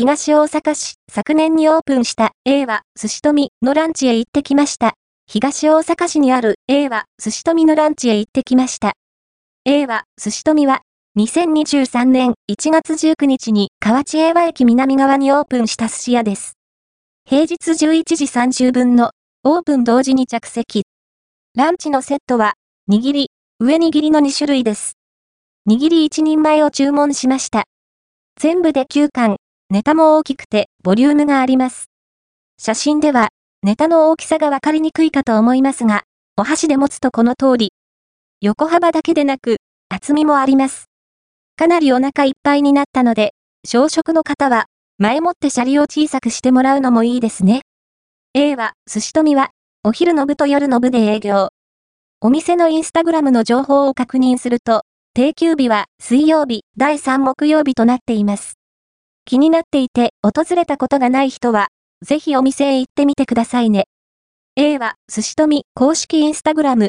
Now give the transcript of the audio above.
東大阪市、昨年にオープンした A は寿司富のランチへ行ってきました。東大阪市にある A は寿司富のランチへ行ってきました。A は寿司富は2023年1月19日に河内英和駅南側にオープンした寿司屋です。平日11時30分のオープン同時に着席。ランチのセットは握り、上握りの2種類です。握り1人前を注文しました。全部で9巻、ネタも大きくてボリュームがあります。写真では、ネタの大きさがわかりにくいかと思いますが、お箸で持つとこの通り。横幅だけでなく、厚みもあります。かなりお腹いっぱいになったので、小食の方は、前もってシャリを小さくしてもらうのもいいですね。A は、寿司富は、お昼の部と夜の部で営業。お店のインスタグラムの情報を確認すると、定休日は水曜日、第3木曜日となっています。気になっていて訪れたことがない人は、ぜひお店へ行ってみてくださいね。A は、寿司富公式インスタグラム、